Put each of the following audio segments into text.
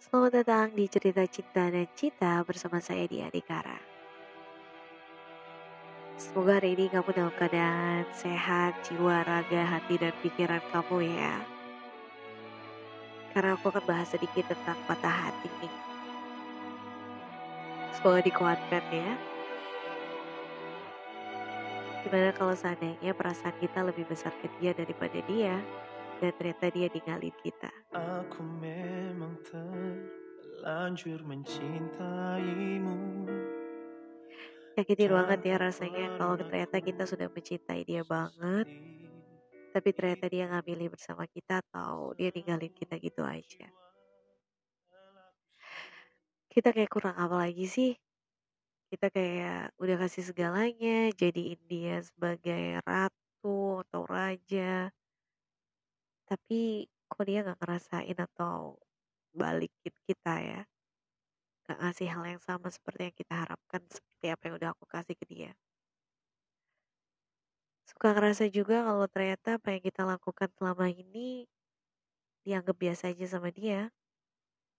Selamat datang di Cerita Cinta dan Cita bersama saya Dia Adikara. Semoga hari ini kamu dalam keadaan sehat, jiwa, raga, hati, dan pikiran kamu ya. Karena aku akan bahas sedikit tentang patah hati nih. Semoga dikuatkan ya. Gimana kalau seandainya perasaan kita lebih besar ke dia daripada dia, dan ternyata dia ninggalin kita. Aku memang terlanjur mencintaimu. Nyakitin banget ya rasanya kalau ternyata kita sudah mencintai dia banget, tapi ternyata dia nggak milih bersama kita atau dia ninggalin kita gitu aja. Kita kayak kurang apa lagi sih? Kita kayak udah kasih segalanya, jadiin dia sebagai ratu atau raja. Tapi kok dia nggak ngerasain atau balikin kita ya. Gak ngasih hal yang sama seperti yang kita harapkan, seperti apa yang udah aku kasih ke dia. Suka ngerasa juga kalau ternyata apa yang kita lakukan selama ini dianggap biasa aja sama dia.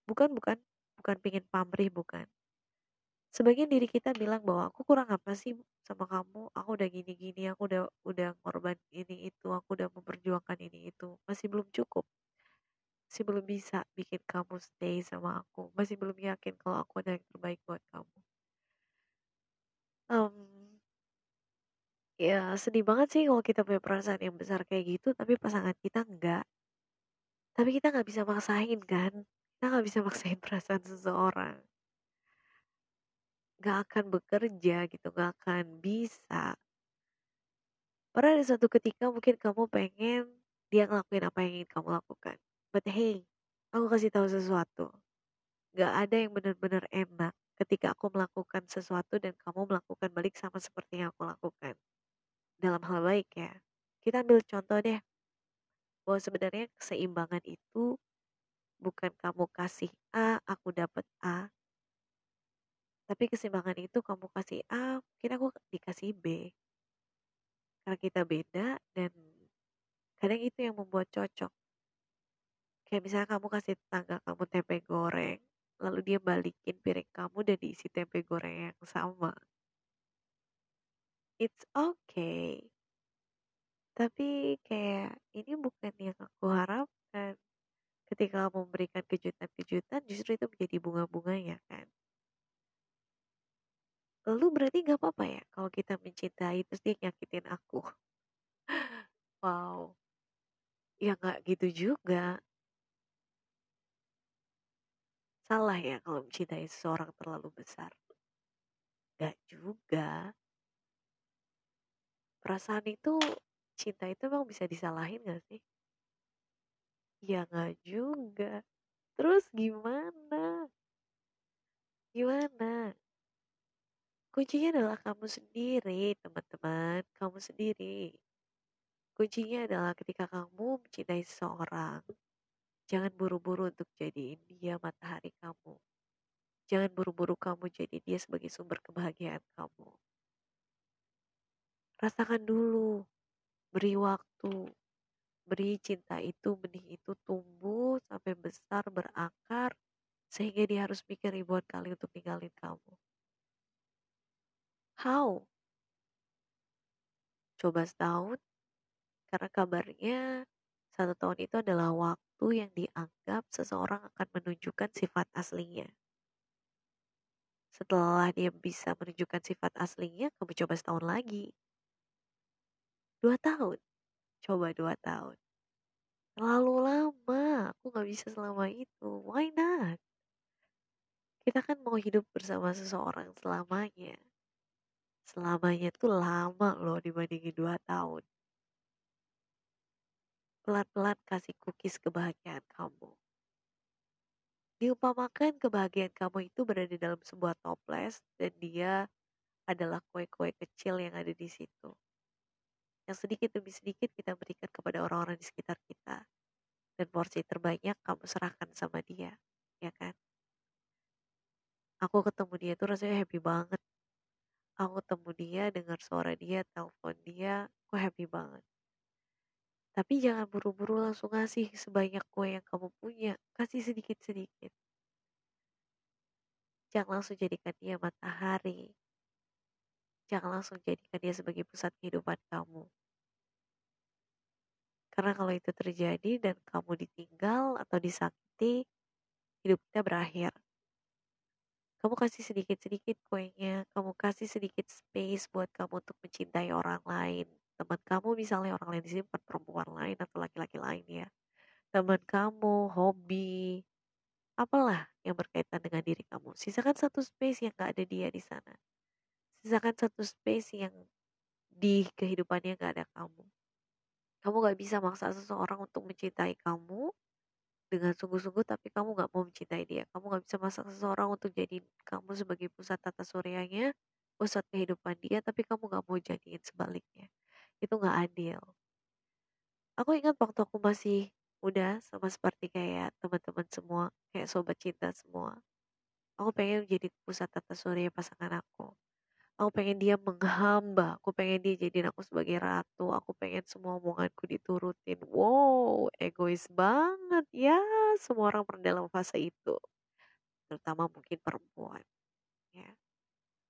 Bukan, bukan. Bukan pingin pamrih, bukan. Sebagian diri kita bilang bahwa aku kurang apa sih sama kamu, aku udah gini-gini, aku udah udah ngorban ini itu, aku udah memperjuangkan ini itu, masih belum cukup. Masih belum bisa bikin kamu stay sama aku, masih belum yakin kalau aku ada yang terbaik buat kamu. Em, ya sedih banget sih kalau kita punya perasaan yang besar kayak gitu, tapi pasangan kita enggak. Tapi kita nggak bisa maksain kan, kita nggak bisa maksain perasaan seseorang. Nggak akan bekerja gitu, nggak akan bisa. Pernah ada suatu ketika mungkin kamu pengen dia ngelakuin apa yang ingin kamu lakukan. But hey, aku kasih tahu sesuatu. Gak ada yang benar-benar enak ketika aku melakukan sesuatu dan kamu melakukan balik sama seperti yang aku lakukan. Dalam hal baik ya. Kita ambil contoh deh. Bahwa sebenarnya keseimbangan itu bukan kamu kasih A, aku dapat A. Tapi keseimbangan itu kamu kasih A, mungkin aku dikasih B. Karena kita beda dan kadang itu yang membuat cocok. Kayak misalnya kamu kasih tetangga kamu tempe goreng, lalu dia balikin piring kamu dan diisi tempe goreng yang sama. It's okay. Tapi kayak ini bukan yang aku harapkan. Ketika kamu memberikan kejutan-kejutan justru itu menjadi bunga-bunganya kan. Lalu berarti gak apa-apa ya kalau kita mencintai terus dia nyakitin aku. Wow. Ya nggak gitu juga. Salah ya kalau mencintai seseorang terlalu besar. Gak juga. Perasaan itu, cinta itu emang bisa disalahin gak sih? Ya nggak juga. Terus gimana? Gimana? Kuncinya adalah kamu sendiri, teman-teman. Kamu sendiri. Kuncinya adalah ketika kamu mencintai seseorang, jangan buru-buru untuk jadiin dia matahari kamu. Jangan buru-buru kamu jadi dia sebagai sumber kebahagiaan kamu. Rasakan dulu, beri waktu, beri cinta itu, benih itu tumbuh sampai besar, berakar, sehingga dia harus mikir ribuan kali untuk ninggalin kamu. How? Coba setahun, karena kabarnya satu tahun itu adalah waktu yang dianggap seseorang akan menunjukkan sifat aslinya. Setelah dia bisa menunjukkan sifat aslinya, kamu coba setahun lagi. Dua tahun. Coba dua tahun. Terlalu lama, aku gak bisa selama itu. Why not? Kita kan mau hidup bersama seseorang selamanya. Selamanya tuh lama loh dibandingin dua tahun. Pelan-pelan kasih cookies kebahagiaan kamu. Diumpamakan kebahagiaan kamu itu berada dalam sebuah toples dan dia adalah kue-kue kecil yang ada di situ. Yang sedikit demi sedikit kita berikan kepada orang-orang di sekitar kita. Dan porsi terbanyak kamu serahkan sama dia, ya kan? Aku ketemu dia tuh rasanya happy banget. Aku ketemu dia, dengar suara dia, telepon dia, aku happy banget. Tapi jangan buru-buru langsung ngasih sebanyak kue yang kamu punya. Kasih sedikit-sedikit. Jangan langsung jadikan dia matahari. Jangan langsung jadikan dia sebagai pusat kehidupan kamu. Karena kalau itu terjadi dan kamu ditinggal atau disakiti, hidup kita berakhir. Kamu kasih sedikit-sedikit kuenya, kamu kasih sedikit space buat kamu untuk mencintai orang lain. Teman kamu misalnya orang lain di sini perempuan lain atau laki-laki lain ya. Teman kamu, hobi, apalah yang berkaitan dengan diri kamu. Sisakan satu space yang gak ada dia di sana. Sisakan satu space yang di kehidupannya gak ada kamu. Kamu gak bisa maksa seseorang untuk mencintai kamu dengan sungguh-sungguh tapi kamu gak mau mencintai dia. Kamu gak bisa maksa seseorang untuk jadi kamu sebagai pusat tata suryanya, pusat kehidupan dia, tapi kamu gak mau jadiin sebaliknya. Itu gak adil. Aku ingat waktu aku masih muda sama seperti kayak teman-teman semua, kayak sobat cinta semua. Aku pengen jadi pusat tata surya pasangan aku. Aku pengen dia menghamba, aku pengen dia jadiin aku sebagai ratu, aku pengen semua omonganku diturutin. Wow, egois banget ya. Semua orang pernah dalam fase itu. Terutama mungkin perempuan. Ya.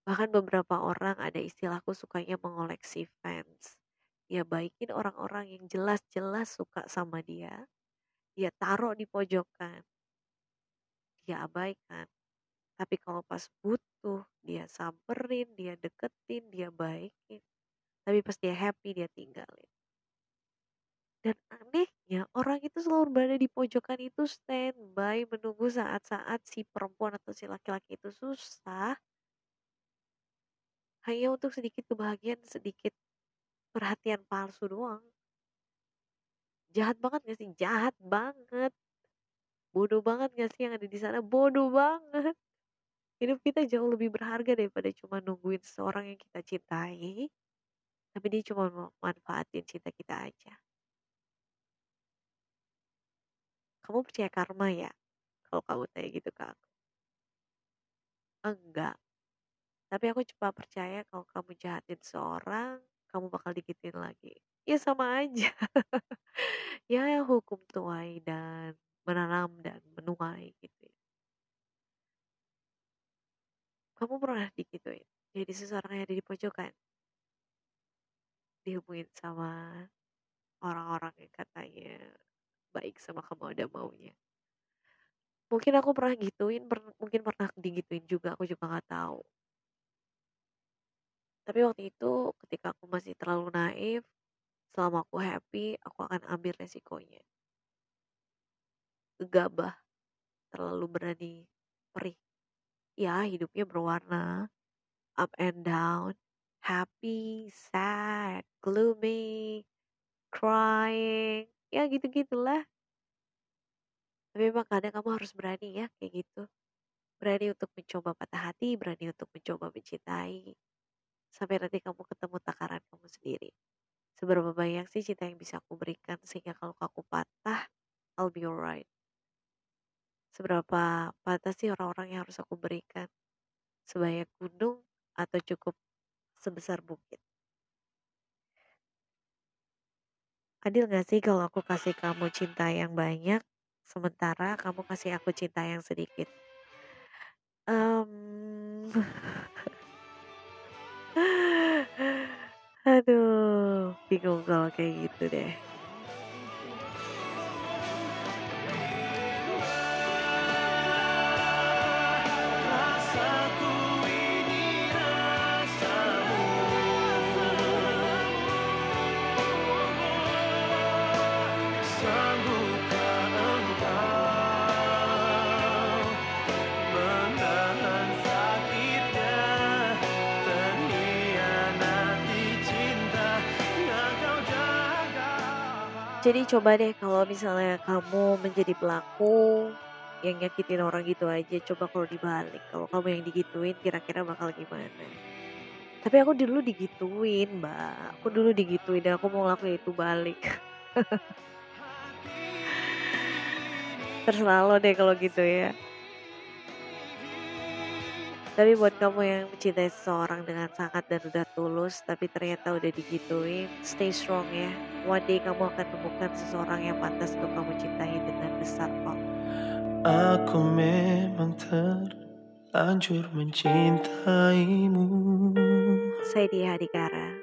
Bahkan beberapa orang ada istilahku sukanya mengoleksi fans. Dia baikin orang-orang yang jelas-jelas suka sama dia. Dia taruh di pojokan. Dia abaikan. Tapi kalau pas butuh, dia samperin, dia deketin, dia baikin. Tapi pas dia happy, dia tinggalin. Dan anehnya, orang itu selalu berada di pojokan itu standby menunggu saat-saat si perempuan atau si laki-laki itu susah. Hanya untuk sedikit kebahagiaan, sedikit perhatian palsu doang. Jahat banget gak sih? Jahat banget. Bodoh banget gak sih yang ada di sana? Bodoh banget hidup kita jauh lebih berharga daripada cuma nungguin seseorang yang kita cintai tapi dia cuma manfaatin cinta kita aja. Kamu percaya karma ya? Kalau kamu tanya gitu ke aku. Enggak. Tapi aku cuma percaya kalau kamu jahatin seorang kamu bakal digituin lagi. Ya sama aja. Ya hukum tuai dan menanam dan menuai gitu Kamu pernah digituin? Jadi seseorang yang ada di pojokan? Dihubungin sama orang-orang yang katanya baik sama kamu ada maunya. Mungkin aku pernah gituin, per mungkin pernah digituin juga, aku juga nggak tahu. Tapi waktu itu ketika aku masih terlalu naif, selama aku happy, aku akan ambil resikonya. Gegabah, terlalu berani, perih ya hidupnya berwarna up and down, happy, sad, gloomy, crying, ya gitu-gitulah. Tapi memang kadang kamu harus berani ya kayak gitu. Berani untuk mencoba patah hati, berani untuk mencoba mencintai. Sampai nanti kamu ketemu takaran kamu sendiri. Seberapa banyak sih cinta yang bisa aku berikan sehingga kalau aku patah, I'll be alright. Seberapa patah sih orang-orang yang harus aku berikan? Sebanyak gunung atau cukup sebesar bukit? Adil gak sih kalau aku kasih kamu cinta yang banyak, sementara kamu kasih aku cinta yang sedikit? Um, aduh, bingung kalau kayak gitu deh. Jadi coba deh kalau misalnya kamu menjadi pelaku yang nyakitin orang gitu aja, coba kalau dibalik. Kalau kamu yang digituin kira-kira bakal gimana? Tapi aku dulu digituin, Mbak. Aku dulu digituin dan aku mau ngelakuin itu balik. Terserah lo deh kalau gitu ya. Tapi buat kamu yang mencintai seseorang dengan sangat dan udah tulus, tapi ternyata udah digituin, stay strong ya. One day kamu akan temukan seseorang yang pantas untuk kamu cintai dengan besar kok. Aku memang ter terlanjur mencintaimu Saya Dia Hadikara.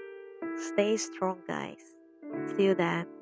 Stay strong guys. See you then.